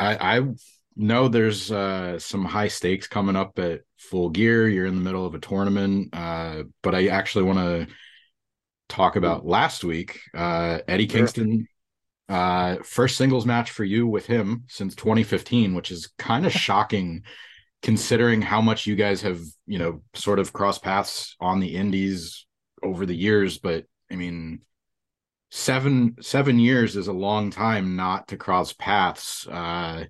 I, I know there's uh, some high stakes coming up at Full Gear. You're in the middle of a tournament, uh, but I actually want to talk about last week. Uh, Eddie. Kingston, uh, first singles match for you with him since 2015, which is kind of shocking considering how much you guys have, you know, sort of crossed paths on the indies over the years. But I mean, seven seven years is a long time not to cross paths. Uh,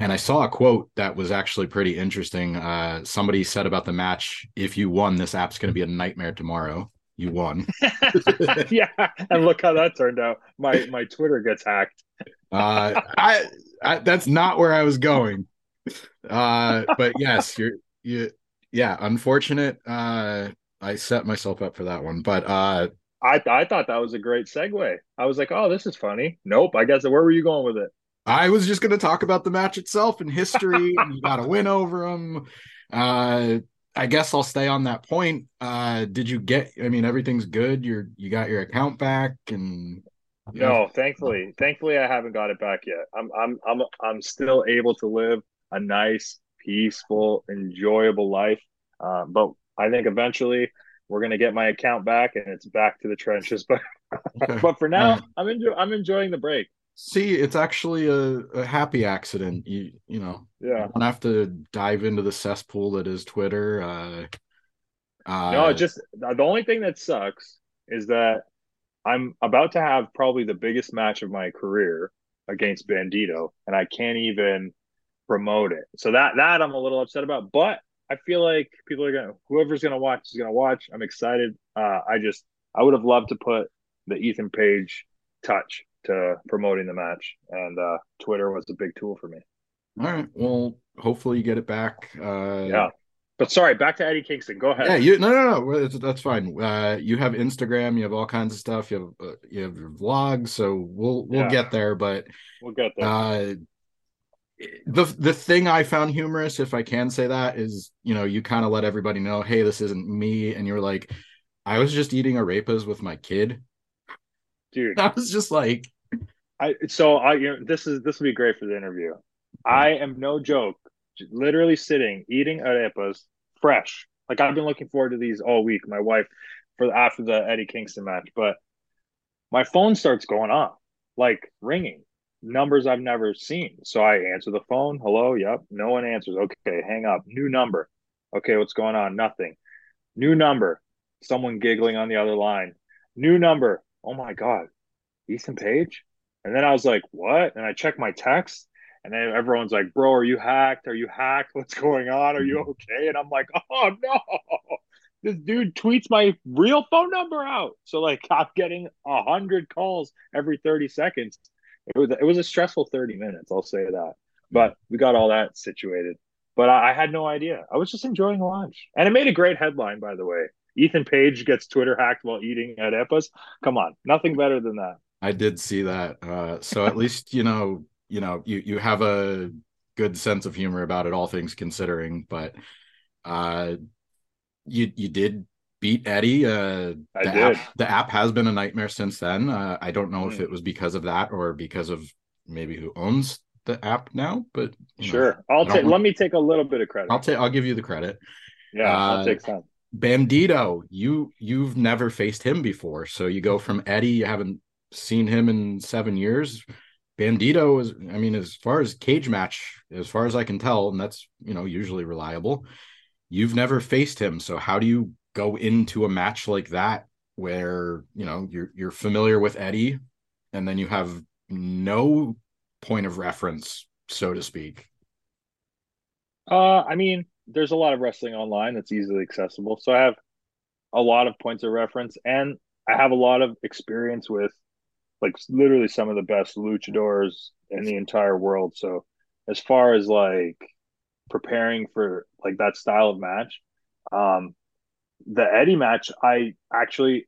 and I saw a quote that was actually pretty interesting. Uh, somebody said about the match, "If you won, this app's going to be a nightmare tomorrow." You won. yeah, and look how that turned out. My my Twitter gets hacked. uh, I, I that's not where I was going. Uh, but yes, you're you. Yeah, unfortunate. Uh, I set myself up for that one, but uh, I I thought that was a great segue. I was like, oh, this is funny. Nope. I guess where were you going with it? I was just going to talk about the match itself and history. and you got a win over them. Uh, I guess I'll stay on that point. Uh, did you get? I mean, everything's good. You're you got your account back, and no, thankfully, thankfully, I haven't got it back yet. I'm I'm I'm I'm still able to live a nice, peaceful, enjoyable life. Uh, but I think eventually we're gonna get my account back, and it's back to the trenches. But but for now, I'm enjoy I'm enjoying the break. See, it's actually a, a happy accident. You you know, yeah, you don't have to dive into the cesspool that is Twitter. Uh, uh, no, just the only thing that sucks is that I'm about to have probably the biggest match of my career against Bandito, and I can't even promote it. So that that I'm a little upset about. But I feel like people are gonna whoever's gonna watch is gonna watch. I'm excited. Uh, I just I would have loved to put the Ethan Page touch to promoting the match, and uh, Twitter was a big tool for me. All right. Well, hopefully you get it back. Uh, yeah. But sorry, back to Eddie Kingston. Go ahead. Yeah, you no no no. That's fine. Uh, you have Instagram. You have all kinds of stuff. You have uh, you have your vlogs. So we'll we'll yeah. get there. But we'll get there. Uh, the the thing I found humorous, if I can say that, is you know you kind of let everybody know, hey, this isn't me, and you're like, I was just eating arepas with my kid, dude. I was just like, I so I you know this is this will be great for the interview. I am no joke, literally sitting eating arepas fresh. Like I've been looking forward to these all week. My wife for after the Eddie Kingston match, but my phone starts going off, like ringing numbers I've never seen. So I answer the phone. Hello. Yep. No one answers. Okay. Hang up. New number. Okay. What's going on? Nothing. New number. Someone giggling on the other line. New number. Oh my God. Ethan Page? And then I was like, what? And I checked my text, and then everyone's like, bro, are you hacked? Are you hacked? What's going on? Are you mm-hmm. okay? And I'm like, oh no. This dude tweets my real phone number out. So like I'm getting a hundred calls every 30 seconds. It was it was a stressful 30 minutes, I'll say that. But we got all that situated. But I, I had no idea. I was just enjoying lunch. And it made a great headline, by the way. Ethan Page gets Twitter hacked while eating arepas. Come on, nothing better than that. I did see that. Uh, so at least you know, you know, you you have a good sense of humor about it, all things considering. But uh, you you did beat Eddie. Uh, I the did. App, the app has been a nightmare since then. Uh, I don't know mm. if it was because of that or because of maybe who owns the app now. But sure, know, I'll take. Let me take a little bit of credit. I'll take. I'll give you the credit. Yeah, I'll uh, take some. Bandito, you you've never faced him before, so you go from Eddie. You haven't seen him in seven years. Bandito is, I mean, as far as Cagematch, as far as I can tell, and that's you know usually reliable. You've never faced him, so how do you go into a match like that where you know you're you're familiar with Eddie, and then you have no point of reference, so to speak? Uh, I mean, there's a lot of wrestling online that's easily accessible, so I have a lot of points of reference, and I have a lot of experience with like literally some of the best luchadors in the entire world. So as far as like preparing for like that style of match, um, the Eddie match, I actually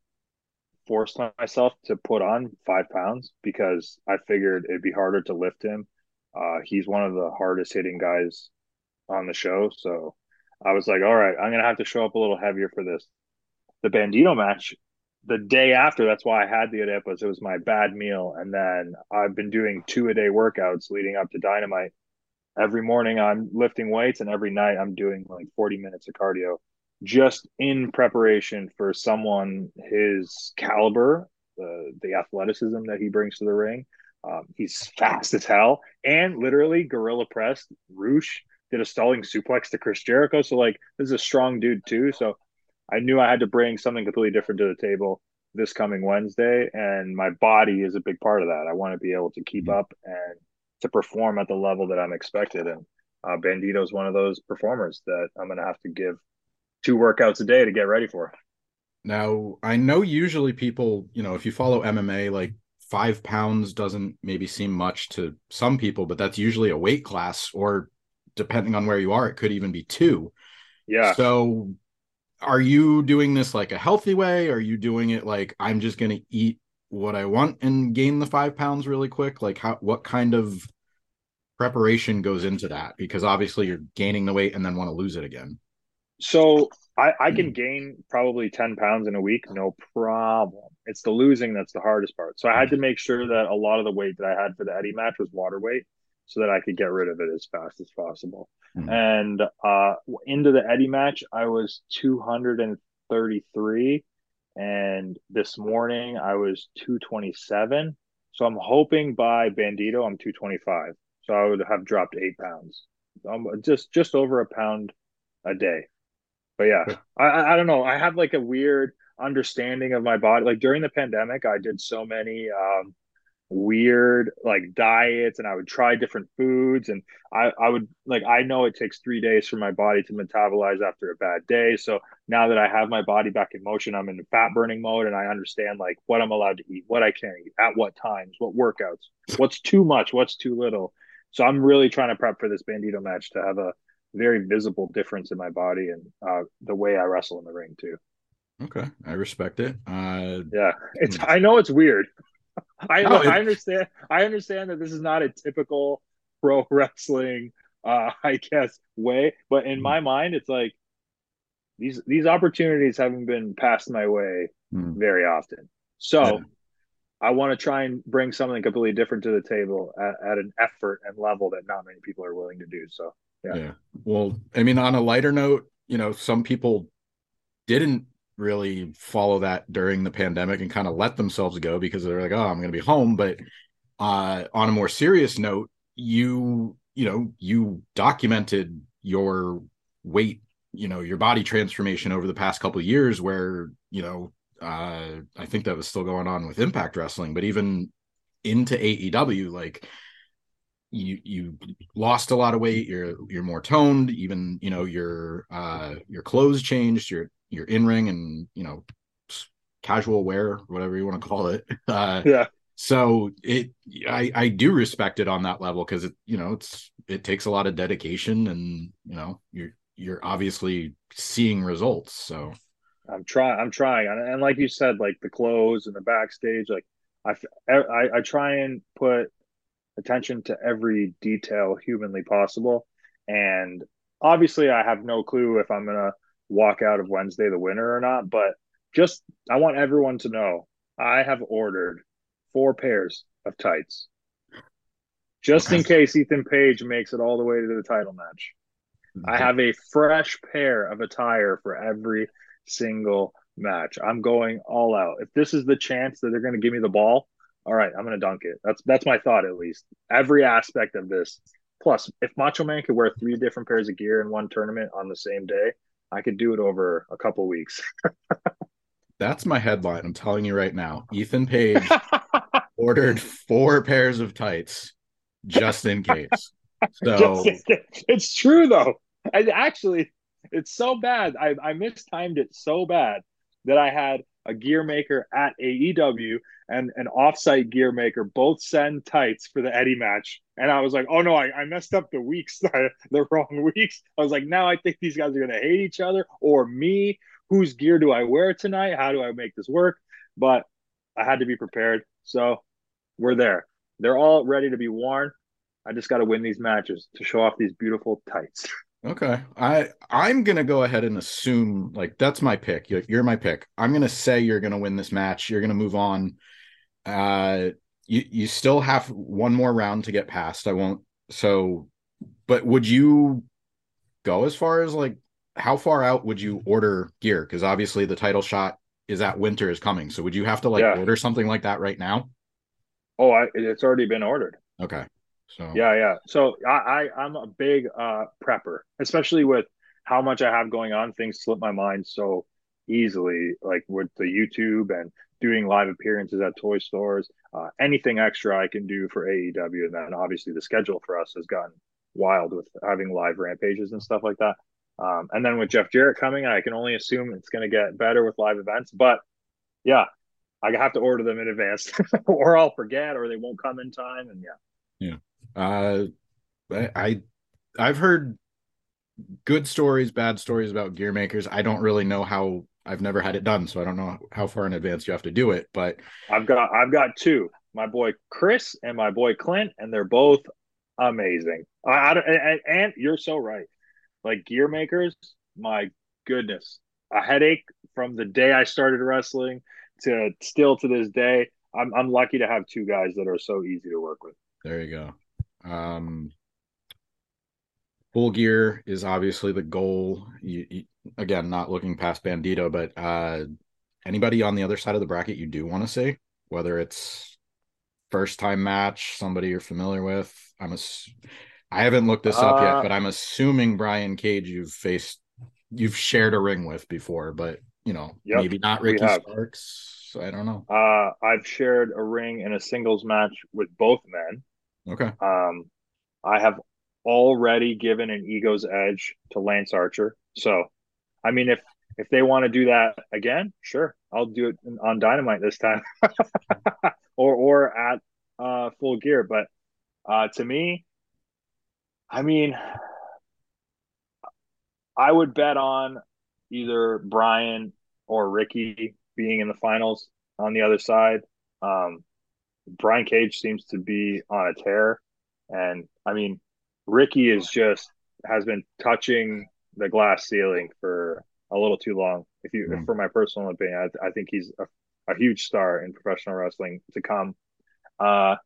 forced myself to put on five pounds because I figured it'd be harder to lift him. Uh, he's one of the hardest hitting guys on the show. So I was like, all right, I'm going to have to show up a little heavier for this. The Bandito match, the day after, that's why I had the arepas. It was my bad meal, and then I've been doing two a day workouts leading up to Dynamite. Every morning I'm lifting weights, and every night I'm doing like 40 minutes of cardio, just in preparation for someone his caliber, the the athleticism that he brings to the ring. Um, he's fast as hell, and literally gorilla pressed. Rush did a stalling suplex to Chris Jericho, so like this is a strong dude too. So I knew I had to bring something completely different to the table this coming Wednesday, and my body is a big part of that. I want to be able to keep mm-hmm. up and to perform at the level that I'm expected, and uh, Bandito is one of those performers that I'm going to have to give two workouts a day to get ready for. Now, I know usually people, you know, if you follow MMA, like five pounds doesn't maybe seem much to some people, but that's usually a weight class, or depending on where you are, it could even be two. Yeah. So are you doing this like a healthy way? Are you doing it like I'm just going to eat what I want and gain the five pounds really quick? Like how what kind of preparation goes into that? Because obviously you're gaining the weight and then want to lose it again. So I, I can gain probably 10 pounds in a week, no problem. It's the losing that's the hardest part. So I had to make sure that a lot of the weight that I had for the Eddie match was water weight so that I could get rid of it as fast as possible. Mm-hmm. And uh, into the Eddie match, I was 233. And this morning, I was 227. So I'm hoping by Bandito, I'm 225. So I would have dropped eight pounds. Um, just just over a pound a day. But yeah, I, I don't know. I have like a weird understanding of my body. Like during the pandemic, I did so many um, weird like diets and I would try different foods and I, I would like I know it takes three days for my body to metabolize after a bad day. So now that I have my body back in motion, I'm in fat burning mode and I understand like what I'm allowed to eat, what I can't eat, at what times, what workouts, what's too much, what's too little. So I'm really trying to prep for this Bandito match to have a very visible difference in my body and uh, the way I wrestle in the ring too. Okay, I respect it. Uh, yeah, it's hmm. I know it's weird. I, no, I understand. I understand that this is not a typical pro wrestling, uh, I guess, way. But in mm. my mind, it's like these these opportunities haven't been passed my way mm. very often. So yeah. I want to try and bring something completely different to the table at, at, an effort and level that not many people are willing to do. So yeah. yeah. Well, I mean, on a lighter note, you know, some people didn't really follow that during the pandemic and kind of let themselves go because they're like, oh, I'm going to be home. But uh, on a more serious note, you you know you documented your weight, you know, your body transformation over the past couple of years, where you know uh, I think that was still going on with Impact Wrestling, but even into AEW, like you you lost a lot of weight you're you're more toned even you know your uh your clothes changed your your in ring and you know casual wear whatever you want to call it. Uh yeah. so it i i do respect it on that level because it you know it's it takes a lot of dedication and you know you're you're obviously seeing results so i'm trying i'm trying. And like you mm-hmm. said like the clothes and the backstage like I, I i try and put attention to every detail humanly possible. And obviously, I have no clue if I'm going to walk out of Wednesday the winner or not, but just I want everyone to know I have ordered four pairs of tights. Just in case Ethan Page makes it all the way to the title match. I mm-hmm. have a fresh pair of attire for every single match. I'm going all out. If this is the chance that they're going to give me the ball, all right, I'm gonna dunk it. That's that's my thought at least. Every aspect of this. Plus, if Macho Man could wear three different pairs of gear in one tournament on the same day, I could do it over a couple weeks. that's my headline. I'm telling you right now. Ethan Page ordered four pairs of tights just in case. So it's true though. I actually it's so bad. I, I mistimed it so bad that I had a gear maker at AEW and an offsite gear maker both send tights for the Eddie match. And I was like, oh no, I, I messed up the weeks, the wrong weeks. I was like, now I think these guys are going to hate each other or me. Whose gear do I wear tonight? How do I make this work? But I had to be prepared. So we're there. They're all ready to be worn. I just got to win these matches to show off these beautiful tights. Okay. I I'm gonna go ahead and assume like that's my pick. You're, you're my pick. I'm gonna say you're gonna win this match. You're gonna move on. Uh, you you still have one more round to get past. I won't. So, but would you go as far as like how far out would you order gear? Because obviously the title shot is that winter is coming. So would you have to like Yeah. order something like that right now? Oh, I, it's already been ordered. Okay. So Yeah, yeah. So I, I I'm a big uh prepper, especially with how much I have going on. Things slip my mind so easily, like with the YouTube and doing live appearances at toy stores. Uh, anything extra I can do for AEW, and then obviously the schedule for us has gotten wild with having live rampages and stuff like that. Um, and then with Jeff Jarrett coming, I can only assume it's going to get better with live events. But yeah, I have to order them in advance, or I'll forget, or they won't come in time. And yeah, yeah. Uh, I, I I've heard good stories, bad stories about gear makers. I don't really know how. I've never had it done, so I don't know how far in advance you have to do it. But I've got I've got two. My boy Chris and my boy Clint, and they're both amazing. I, I and you're so right. Like gear makers, my goodness, a headache from the day I started wrestling to still to this day. I'm I'm lucky to have two guys that are so easy to work with. there you go. Um, full gear is obviously the goal. You, you again, not looking past Bandito, but uh, anybody on the other side of the bracket you do want to see, whether it's first time match, somebody you're familiar with. I'm a, I haven't looked this up yet, Uh, but I'm assuming Brian Cage you've faced, you've shared a ring with before, but you know, Yep, maybe not Ricky. Starks. I don't know. Uh, I've shared a ring in a singles match with both men. Okay. Um, I have already given an ego's edge to Lance Archer. So, I mean, if if they want to do that again, sure, I'll do it on Dynamite this time, or or at uh, Full Gear. But uh, to me, I mean, I would bet on either Brian or Ricky being in the finals on the other side. Um, Brian Cage seems to be on a tear. And I mean, Ricky is just has been touching the glass ceiling for a little too long. If you, Mm. for my personal opinion, I, I think he's a, a huge star in professional wrestling to come. Uh,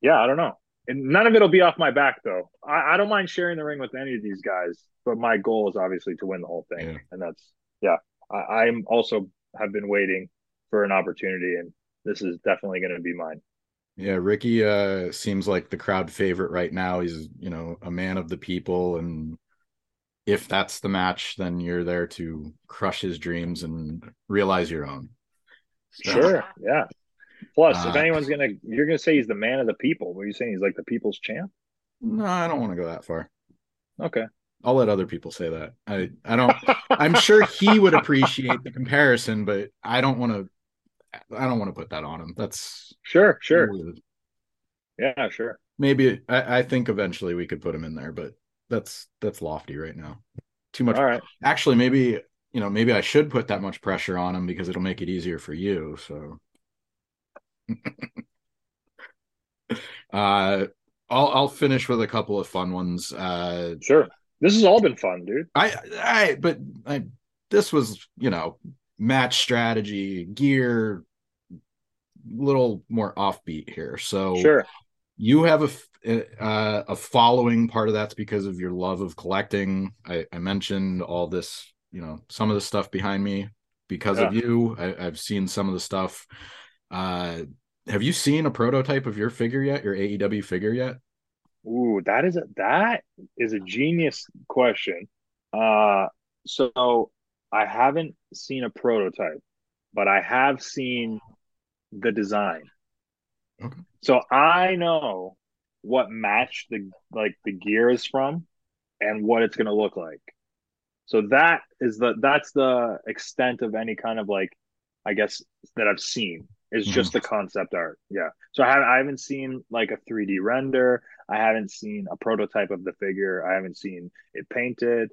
yeah, I don't know. And none of it'll be off my back though. I, I don't mind sharing the ring with any of these guys, but my goal is obviously to win the whole thing. Yeah. And that's yeah. I, I'm also have been waiting for an opportunity, and this is definitely going to be mine. Yeah, Ricky uh seems like the crowd favorite right now. He's, you know, a man of the people and if that's the match, then you're there to crush his dreams and realize your own. So, Sure. Yeah. Plus, if Uh, anyone's gonna, you're gonna say he's the man of the people. What are you saying? He's like the people's champ? No, I don't want to go that far. Okay. I'll let other people say that. I I don't I'm sure he would appreciate the comparison, but I don't want to I don't want to put that on him. That's Sure. Sure. Yeah. Sure. maybe I, I think eventually we could put him in there, but that's that's lofty right now. Too much All right. actually maybe you know maybe i should put that much pressure on him because it'll make it easier for you so uh i'll i'll finish with a couple of fun ones uh Sure. This has all been fun, dude. i i but i this was you know match strategy gear little more offbeat here. So Sure. you have a uh, a following part of that's because of your love of collecting. I, I mentioned all this you know some of the stuff behind me because of you. I, i've seen some of the stuff. Uh have you seen a prototype of your figure yet your aew figure yet? Ooh, that is a that is a genius question. Uh, so I haven't seen a prototype, but I have seen the design. Okay. So I know what match the like the gear is from and what it's going to look like. So that is the that's the extent of any kind of like I guess that I've seen is mm-hmm. just the concept art. Yeah. So I haven't I haven't seen like a 3D render. I haven't seen a prototype of the figure. I haven't seen it painted.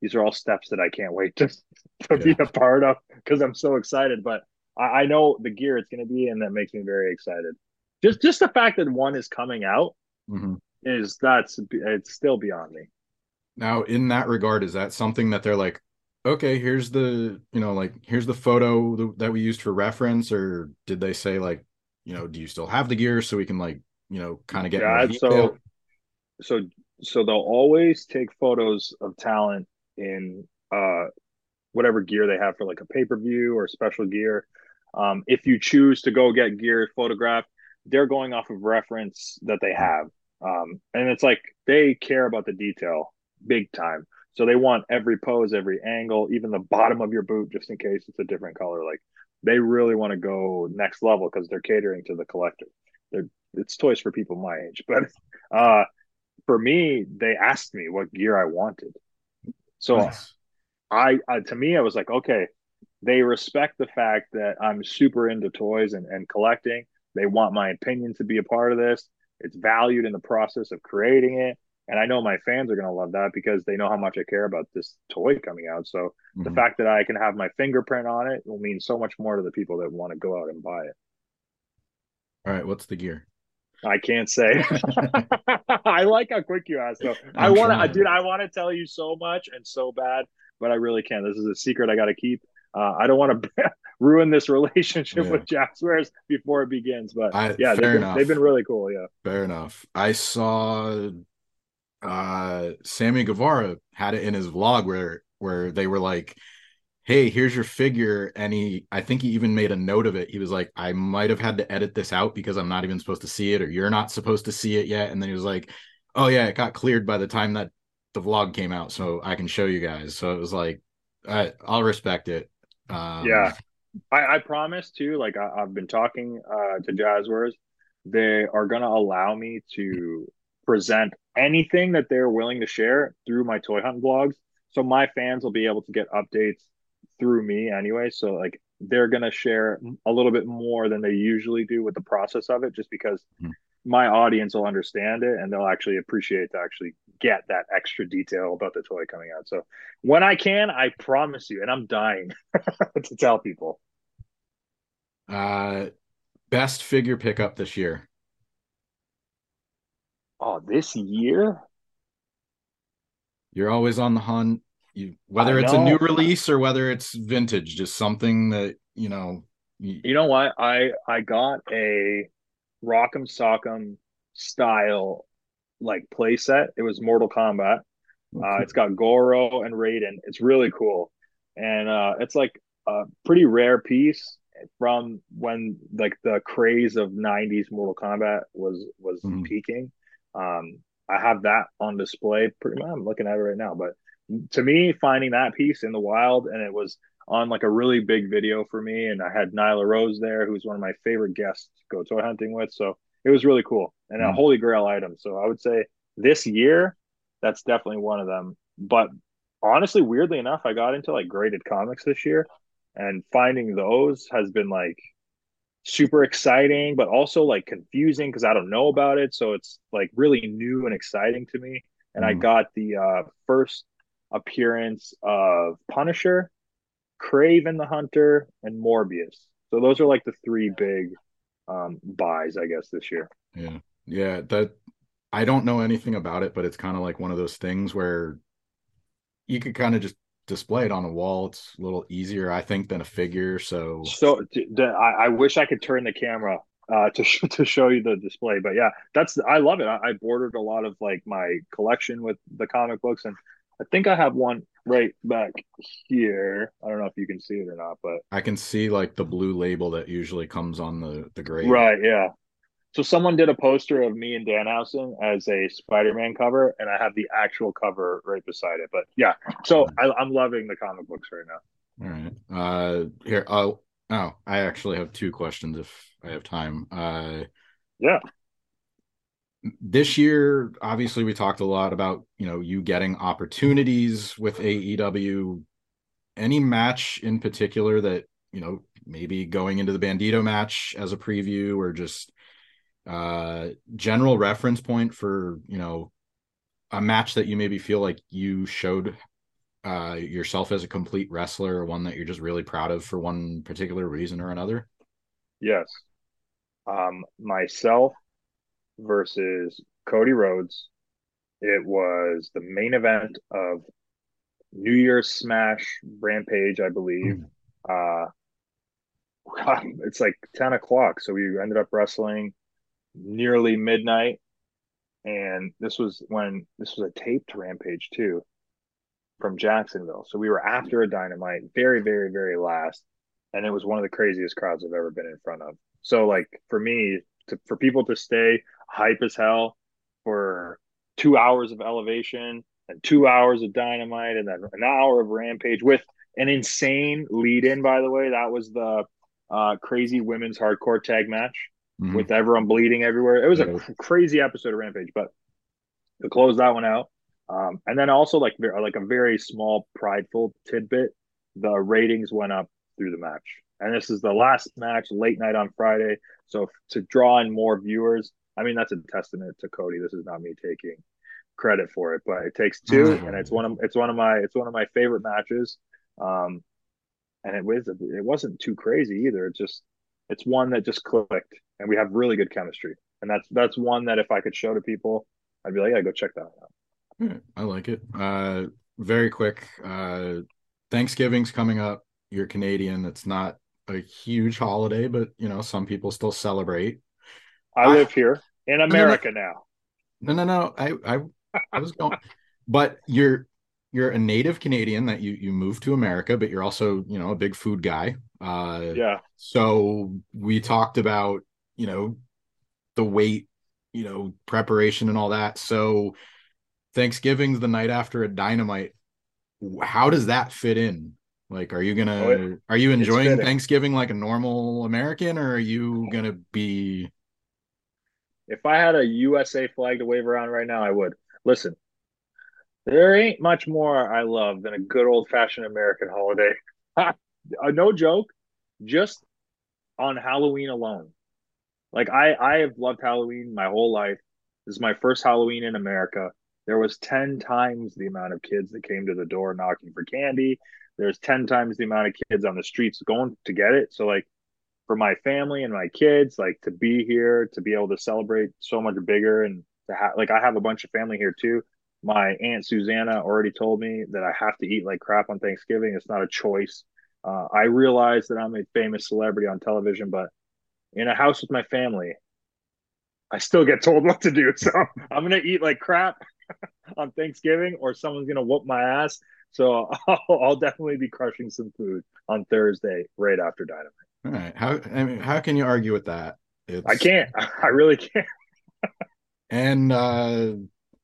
These are all steps that I can't wait to, to be a part of because I'm so excited. But I, I know the gear it's going to be, and that makes me very excited. Just just the fact that one is coming out Mhm. is that's it's still beyond me. Now, in that regard, is that something that they're like, okay, here's the, you know, like here's the photo that we used for reference, or did they say like, you know, do you still have the gear so we can like, you know, kind of get yeah, so so so they'll always take photos of talent in uh whatever gear they have for like a pay-per-view or special gear. Um, if you choose to go get gear photographed, they're going off of reference that they have. Um, and it's like they care about the detail big time. So they want every pose, every angle, even the bottom of your boot, just in case it's a different color. Like they really want to go next level because they're catering to the collector. They're it's toys for people my age. But uh, for me, they asked me what gear I wanted. So nice. I, I to me, I was like, okay, they respect the fact that I'm super into toys and, and collecting. They want my opinion to be a part of this. It's valued in the process of creating it. And I know my fans are going to love that because they know how much I care about this toy coming out. So mm-hmm. the fact that I can have my fingerprint on it will mean so much more to the people that want to go out and buy it. All right. What's the gear? I can't say. I like how quick you asked though. I want to, dude. I want to tell you so much and so bad, but I really can't. This is a secret I got to keep. Uh, I don't want to ruin this relationship yeah. with Jazzwares before it begins. But I, yeah, they've been, they've been, really cool. Yeah, fair enough. I saw uh Sammy Guevara had it in his vlog where where they were like, "Hey, here's your figure," and he I think he even made a note of it. He was like, "I might have had to edit this out because I'm not even supposed to see it, or you're not supposed to see it yet." And then he was like, "Oh yeah, it got cleared by the time that the vlog came out, so I can show you guys." So it was like, I, I'll respect it. Um, yeah, I, I promise too. Like I, have been talking uh, to Jazzwares, they are going to allow me to present anything that they're willing to share through my toy hunt blogs. So my fans will be able to get updates through me anyway. So like they're going to share a little bit more than they usually do with the process of it, just because mm-hmm. my audience will understand it and they'll actually appreciate to actually get that extra detail about the toy coming out. So when I can, I promise you, and I'm dying to tell people. Uh, best figure pickup this year. Oh, this year? You're always on the hunt. You whether it's a new release or whether it's vintage, just something that you know. You, you know what? I I got a Rock'em Sock'em style like playset. It was Mortal Kombat. Okay. Uh, it's got Goro and Raiden. It's really cool, and uh, it's like a pretty rare piece from when like the craze of 90s Mortal Kombat was was mm-hmm. peaking. Um, I have that on display. Pretty much, I'm looking at it right now. But to me, finding that piece in the wild and it was on like a really big video for me, and I had Nyla Rose there, who's one of my favorite guests to go toy hunting with. So it was really cool and mm-hmm. a holy grail item. So I would say this year, that's definitely one of them. But honestly, weirdly enough, I got into like graded comics this year, and finding those has been like super exciting, but also like confusing because I don't know about it. So it's like really new and exciting to me. And mm. I got the uh, first appearance of Punisher, Kraven the Hunter, and Morbius. So those are like the three big um, buys, I guess, this year. Yeah, yeah. That I don't know anything about it, but it's kind of like one of those things where you could kind of just display it on a wall. It's a little easier, I think, than a figure. So, so I, I wish I could turn the camera uh, to sh- to show you the display. But yeah, that's I love it. I, I, bordered a lot of like my collection with the comic books, and I think I have one right back here. I don't know if you can see it or not, but I can see like the blue label that usually comes on the the gray. Right. Yeah. So someone did a poster of me and Danhausen as a Spider-Man cover, and I have the actual cover right beside it. But yeah, so I, am loving the comic books right now. All right. Uh, here. Oh, oh, I actually have two questions if I have time. Uh, yeah. This year, obviously, we talked a lot about you know you getting opportunities with AEW. Any match in particular that you know maybe going into the Bandito match as a preview or just uh, general reference point for you know a match that you maybe feel like you showed uh, yourself as a complete wrestler or one that you're just really proud of for one particular reason or another? Yes. Um, myself versus Cody Rhodes It was the main event of New Year's Smash Rampage, I believe. Mm. Uh, it's like 10 o'clock. So we ended up wrestling nearly midnight. And this was when this was a taped rampage too from Jacksonville. So we were after a dynamite, very, very, very last. And it was one of the craziest crowds I've ever been in front of. So like for me, to, for people to stay hype as hell for two hours of elevation and two hours of dynamite and then an hour of rampage with an insane lead in, by the way, that was the uh, crazy women's hardcore tag match mm-hmm. with everyone bleeding everywhere. It was a crazy episode of Rampage, but to close that one out, um, and then also like like a very small prideful tidbit, the ratings went up through the match, and this is the last match late night on Friday, so to draw in more viewers. I mean, that's a testament to Cody. This is not me taking credit for it, but it takes 2 mm-hmm. and it's one of it's one of my it's one of my favorite matches. Um, and it was it wasn't too crazy either. It just it's one that just clicked, and we have really good chemistry. And that's that's one that if I could show to people, I'd be like, yeah, go check that out. Yeah, I like it. Uh, very quick. Uh, Thanksgiving's coming up. You're Canadian. It's not a huge holiday, but you know some people still celebrate. I, I live here in America no, no, now. No, no, no. I I, I was going, but you're you're a native Canadian that you you moved to America, but you're also you know a big food guy. Uh, yeah. So we talked about you know the weight, you know preparation and all that. So Thanksgiving's the night after a dynamite. How does that fit in? Like, are you gonna oh, it, are you enjoying Thanksgiving like a normal American, or are you gonna be? If I had a USA flag to wave around right now, I would. Listen, there ain't much more I love than a good old fashioned American holiday. uh, no joke, just on Halloween alone. Like I, I have loved Halloween my whole life. This is my first Halloween in America. There was 10 times the amount of kids that came to the door knocking for candy. There's 10 times the amount of kids on the streets going to get it. So like for my family and my kids, like to be here, to be able to celebrate so much bigger and to have like I have a bunch of family here too my aunt Susanna already told me that I have to eat like crap on Thanksgiving. It's not a choice. Uh, I realize that I'm a famous celebrity on television, but in a house with my family, I still get told what to do. So I'm gonna eat like crap on Thanksgiving, or someone's gonna whoop my ass. So I'll, I'll, definitely be crushing some food on Thursday, right after Dynamite. All right. How I mean, how can you argue with that? It's... I can't. I really can't. and uh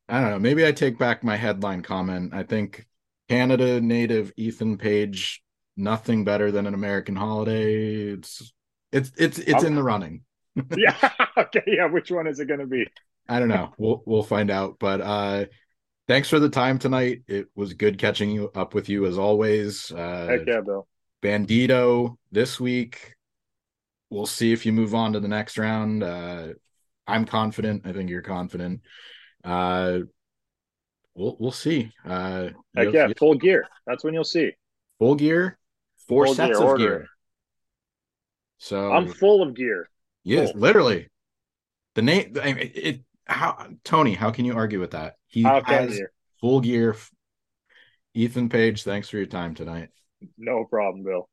I don't know. Maybe I take back my headline comment. I think Canada native Ethan Page, nothing better than an American holiday. It's it's it's it's okay. in the running. yeah. Okay. Yeah. Which one is it going to be? I don't know. We'll we'll find out. But uh, thanks for the time tonight. It was good catching you up with you as always. Uh, Heck yeah, Bill. Bandito this week. We'll see if you move on to the next round. Uh, I'm confident. I think you're confident. Uh, we'll we'll see. Uh, Heck yeah, full gear. That's when you'll see. Full gear, four full sets gear, of order. gear. So I'm full of gear. Yes, full. literally. The name. I mean, it. How Tony? How can you argue with that? He has full gear. Ethan Page, thanks for your time tonight. No problem, Bill.